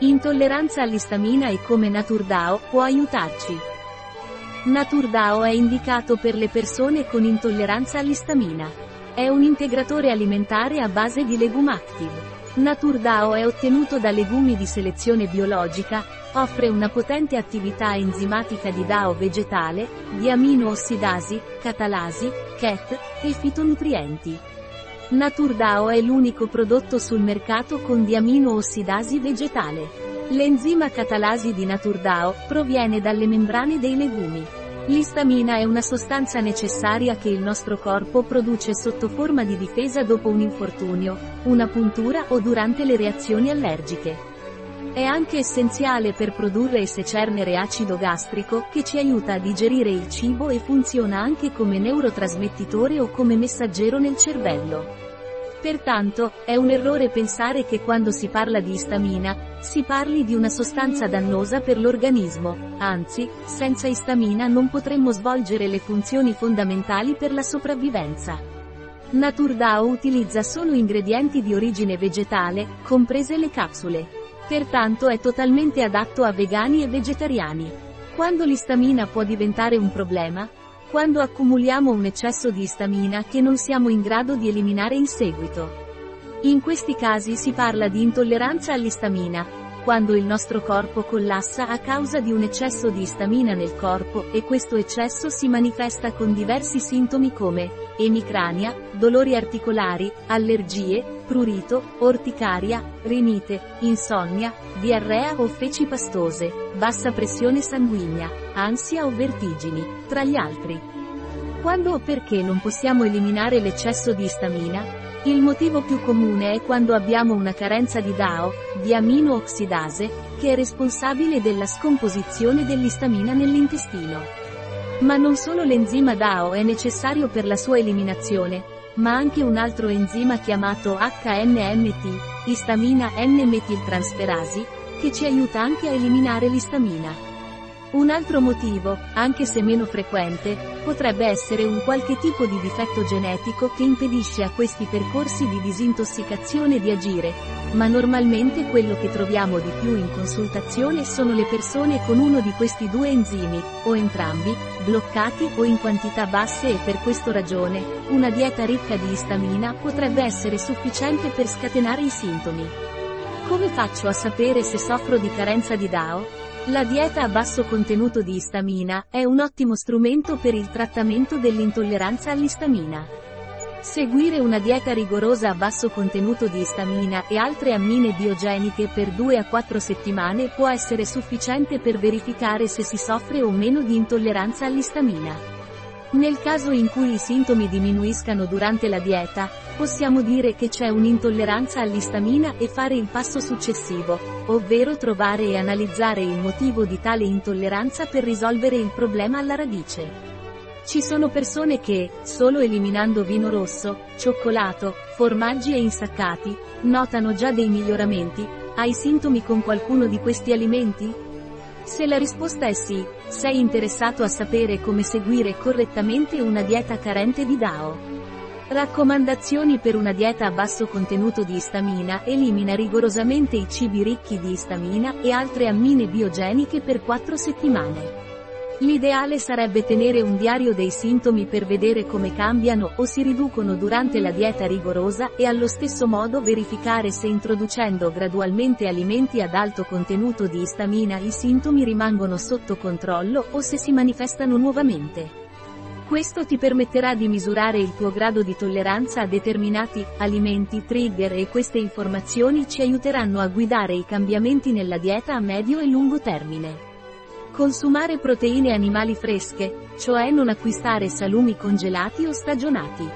Intolleranza all'istamina e come Naturdao può aiutarci. Naturdao è indicato per le persone con intolleranza all'istamina. È un integratore alimentare a base di legumactive. Naturdao è ottenuto da legumi di selezione biologica, offre una potente attività enzimatica di DAO vegetale, di amino-ossidasi, catalasi, CHET, e fitonutrienti. Naturdao è l'unico prodotto sul mercato con diamino-ossidasi vegetale. L'enzima catalasi di Naturdao proviene dalle membrane dei legumi. L'istamina è una sostanza necessaria che il nostro corpo produce sotto forma di difesa dopo un infortunio, una puntura o durante le reazioni allergiche. È anche essenziale per produrre e secernere acido gastrico, che ci aiuta a digerire il cibo e funziona anche come neurotrasmettitore o come messaggero nel cervello. Pertanto, è un errore pensare che quando si parla di istamina, si parli di una sostanza dannosa per l'organismo, anzi, senza istamina non potremmo svolgere le funzioni fondamentali per la sopravvivenza. Naturdao utilizza solo ingredienti di origine vegetale, comprese le capsule. Pertanto è totalmente adatto a vegani e vegetariani. Quando l'istamina può diventare un problema? Quando accumuliamo un eccesso di istamina che non siamo in grado di eliminare in seguito. In questi casi si parla di intolleranza all'istamina, quando il nostro corpo collassa a causa di un eccesso di istamina nel corpo e questo eccesso si manifesta con diversi sintomi come emicrania, dolori articolari, allergie, prurito, orticaria, rinite, insonnia, diarrea o feci pastose, bassa pressione sanguigna, ansia o vertigini, tra gli altri. Quando o perché non possiamo eliminare l'eccesso di istamina? Il motivo più comune è quando abbiamo una carenza di DAO, di amino-oxidase, che è responsabile della scomposizione dell'istamina nell'intestino. Ma non solo l'enzima DAO è necessario per la sua eliminazione, ma anche un altro enzima chiamato HNMT, istamina N-metiltransferasi, che ci aiuta anche a eliminare l'istamina. Un altro motivo, anche se meno frequente, potrebbe essere un qualche tipo di difetto genetico che impedisce a questi percorsi di disintossicazione di agire, ma normalmente quello che troviamo di più in consultazione sono le persone con uno di questi due enzimi, o entrambi, bloccati o in quantità basse e per questa ragione, una dieta ricca di istamina potrebbe essere sufficiente per scatenare i sintomi. Come faccio a sapere se soffro di carenza di DAO? La dieta a basso contenuto di istamina è un ottimo strumento per il trattamento dell'intolleranza all'istamina. Seguire una dieta rigorosa a basso contenuto di istamina e altre ammine biogeniche per 2 a 4 settimane può essere sufficiente per verificare se si soffre o meno di intolleranza all'istamina. Nel caso in cui i sintomi diminuiscano durante la dieta, possiamo dire che c'è un'intolleranza all'istamina e fare il passo successivo, ovvero trovare e analizzare il motivo di tale intolleranza per risolvere il problema alla radice. Ci sono persone che, solo eliminando vino rosso, cioccolato, formaggi e insaccati, notano già dei miglioramenti, hai sintomi con qualcuno di questi alimenti? Se la risposta è sì, sei interessato a sapere come seguire correttamente una dieta carente di DAO. Raccomandazioni per una dieta a basso contenuto di istamina Elimina rigorosamente i cibi ricchi di istamina e altre ammine biogeniche per 4 settimane. L'ideale sarebbe tenere un diario dei sintomi per vedere come cambiano o si riducono durante la dieta rigorosa e allo stesso modo verificare se introducendo gradualmente alimenti ad alto contenuto di istamina i sintomi rimangono sotto controllo o se si manifestano nuovamente. Questo ti permetterà di misurare il tuo grado di tolleranza a determinati alimenti trigger e queste informazioni ci aiuteranno a guidare i cambiamenti nella dieta a medio e lungo termine. Consumare proteine animali fresche, cioè non acquistare salumi congelati o stagionati.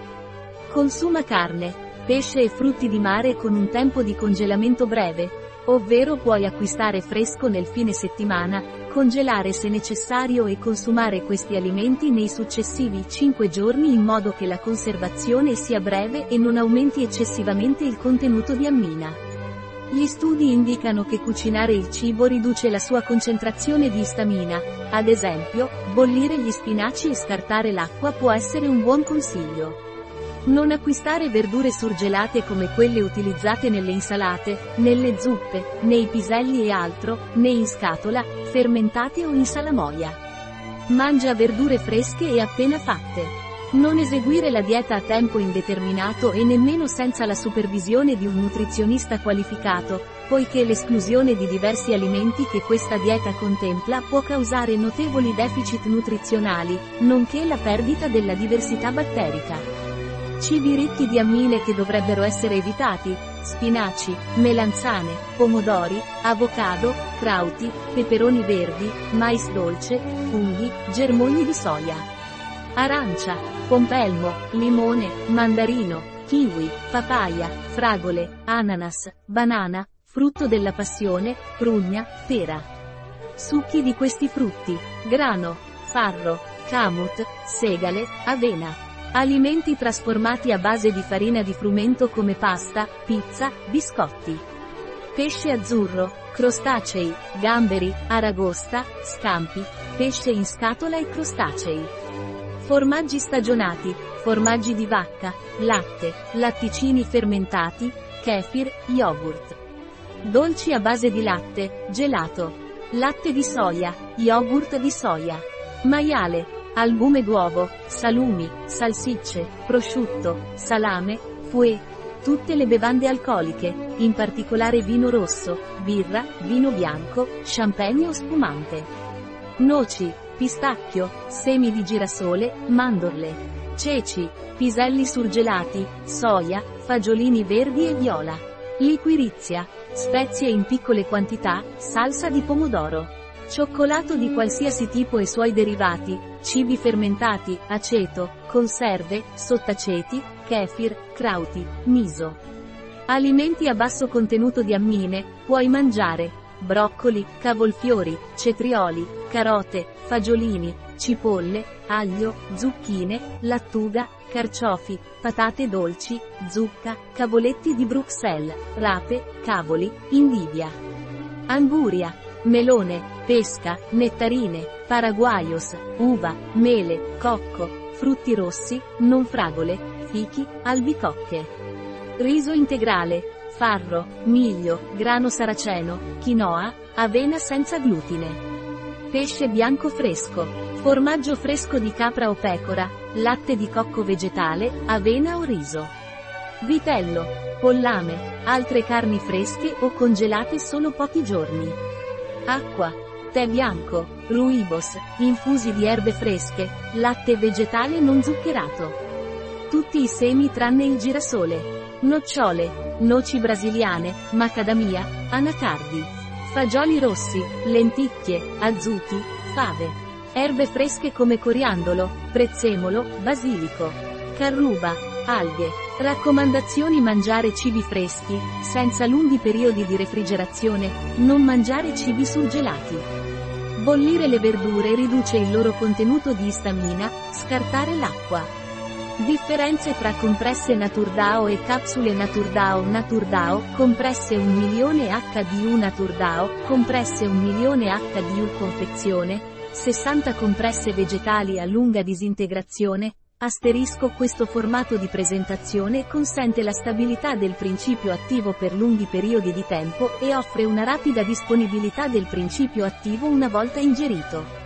Consuma carne, pesce e frutti di mare con un tempo di congelamento breve, ovvero puoi acquistare fresco nel fine settimana, congelare se necessario e consumare questi alimenti nei successivi 5 giorni in modo che la conservazione sia breve e non aumenti eccessivamente il contenuto di ammina. Gli studi indicano che cucinare il cibo riduce la sua concentrazione di istamina, ad esempio, bollire gli spinaci e scartare l'acqua può essere un buon consiglio. Non acquistare verdure surgelate come quelle utilizzate nelle insalate, nelle zuppe, nei piselli e altro, né in scatola, fermentate o in salamoia. Mangia verdure fresche e appena fatte. Non eseguire la dieta a tempo indeterminato e nemmeno senza la supervisione di un nutrizionista qualificato, poiché l'esclusione di diversi alimenti che questa dieta contempla può causare notevoli deficit nutrizionali, nonché la perdita della diversità batterica. Cibi ricchi di ammine che dovrebbero essere evitati, spinaci, melanzane, pomodori, avocado, crauti, peperoni verdi, mais dolce, funghi, germogli di soia arancia, pompelmo, limone, mandarino, kiwi, papaya, fragole, ananas, banana, frutto della passione, prugna, pera. Succhi di questi frutti, grano, farro, kamut, segale, avena. Alimenti trasformati a base di farina di frumento come pasta, pizza, biscotti. Pesce azzurro, crostacei, gamberi, aragosta, scampi, pesce in scatola e crostacei. Formaggi stagionati, formaggi di vacca, latte, latticini fermentati, kefir, yogurt. Dolci a base di latte, gelato. Latte di soia, yogurt di soia. Maiale, albume d'uovo, salumi, salsicce, prosciutto, salame, fouet. Tutte le bevande alcoliche, in particolare vino rosso, birra, vino bianco, champagne o spumante. Noci, pistacchio, semi di girasole, mandorle, ceci, piselli surgelati, soia, fagiolini verdi e viola, liquirizia, spezie in piccole quantità, salsa di pomodoro, cioccolato di qualsiasi tipo e suoi derivati, cibi fermentati, aceto, conserve, sottaceti, kefir, krauti, miso. Alimenti a basso contenuto di ammine, puoi mangiare, broccoli, cavolfiori, cetrioli, carote, fagiolini, cipolle, aglio, zucchine, lattuga, carciofi, patate dolci, zucca, cavoletti di Bruxelles, rape, cavoli, indivia. Anguria, melone, pesca, nettarine, paraguayos, uva, mele, cocco, frutti rossi, non fragole, fichi, albicocche. Riso integrale, farro, miglio, grano saraceno, quinoa, avena senza glutine. Pesce bianco fresco, formaggio fresco di capra o pecora, latte di cocco vegetale, avena o riso. Vitello, pollame, altre carni fresche o congelate solo pochi giorni. Acqua, tè bianco, ruibos, infusi di erbe fresche, latte vegetale non zuccherato. Tutti i semi tranne il girasole. Nocciole, noci brasiliane, macadamia, anacardi. Fagioli rossi, lenticchie, azuchi, fave. Erbe fresche come coriandolo, prezzemolo, basilico. Carruba, alghe. Raccomandazioni mangiare cibi freschi, senza lunghi periodi di refrigerazione, non mangiare cibi surgelati. Bollire le verdure riduce il loro contenuto di istamina, scartare l'acqua. Differenze tra compresse Naturdao e capsule Naturdao Naturdao, compresse 1 milione HDU Naturdao, compresse 1 milione HDU confezione, 60 compresse vegetali a lunga disintegrazione, Asterisco questo formato di presentazione consente la stabilità del principio attivo per lunghi periodi di tempo e offre una rapida disponibilità del principio attivo una volta ingerito.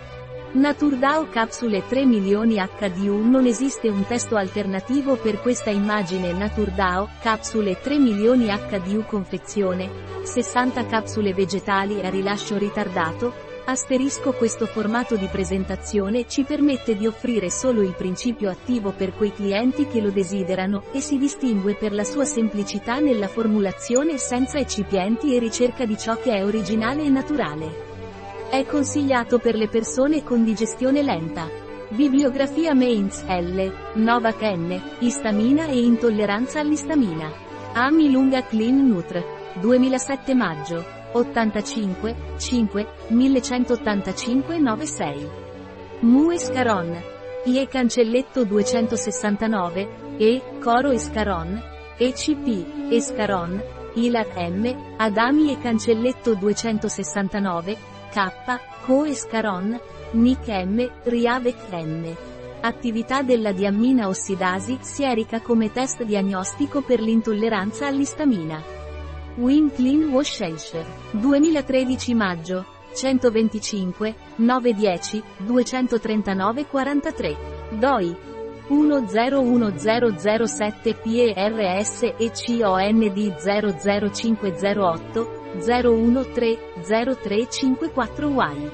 Naturdao Capsule 3 milioni HDU Non esiste un testo alternativo per questa immagine. Naturdao, capsule 3 milioni HDU confezione, 60 capsule vegetali a rilascio ritardato, asterisco questo formato di presentazione ci permette di offrire solo il principio attivo per quei clienti che lo desiderano, e si distingue per la sua semplicità nella formulazione senza eccipienti e ricerca di ciò che è originale e naturale. È consigliato per le persone con digestione lenta. Bibliografia Mainz L. Novak N. Istamina e intolleranza all'istamina. Ami Lunga Clean Nutr. 2007 maggio. 85, 5, 1185 96. Mu Escaron. IE Cancelletto 269, E, Coro Escaron, ECP, Escaron, ILAC M, Adami e Cancelletto 269, K, Co Escaron, Nick M, Riavec M. Attività della diammina ossidasi, sierica come test diagnostico per l'intolleranza all'istamina. Win Clean Wash Wash 2013 maggio. 125, 910, 239 43. DOI 101007 PERS e COND 00508 013 0354Y.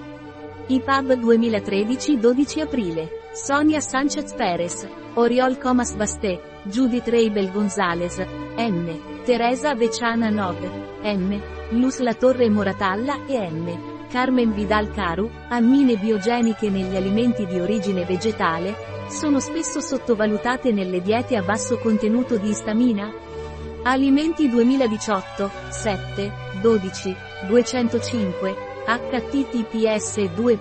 IPAB 2013 12 aprile. Sonia Sanchez Perez, Oriol Comas Basté, Judith Reibel Gonzalez, M. Teresa Veciana Nog, M. Luz La Torre Moratalla e M. Carmen Vidal Caru, ammine biogeniche negli alimenti di origine vegetale, sono spesso sottovalutate nelle diete a basso contenuto di istamina? Alimenti 2018, 7, 12, 205, https 2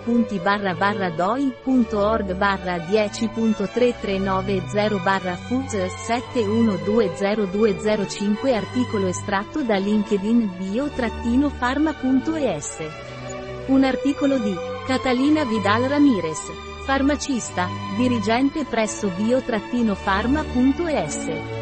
doi.org barra 10.3390 barra foods 71202005 articolo estratto da LinkedIn bio-pharma.es un articolo di Catalina Vidal Ramirez, farmacista, dirigente presso bio-pharma.es.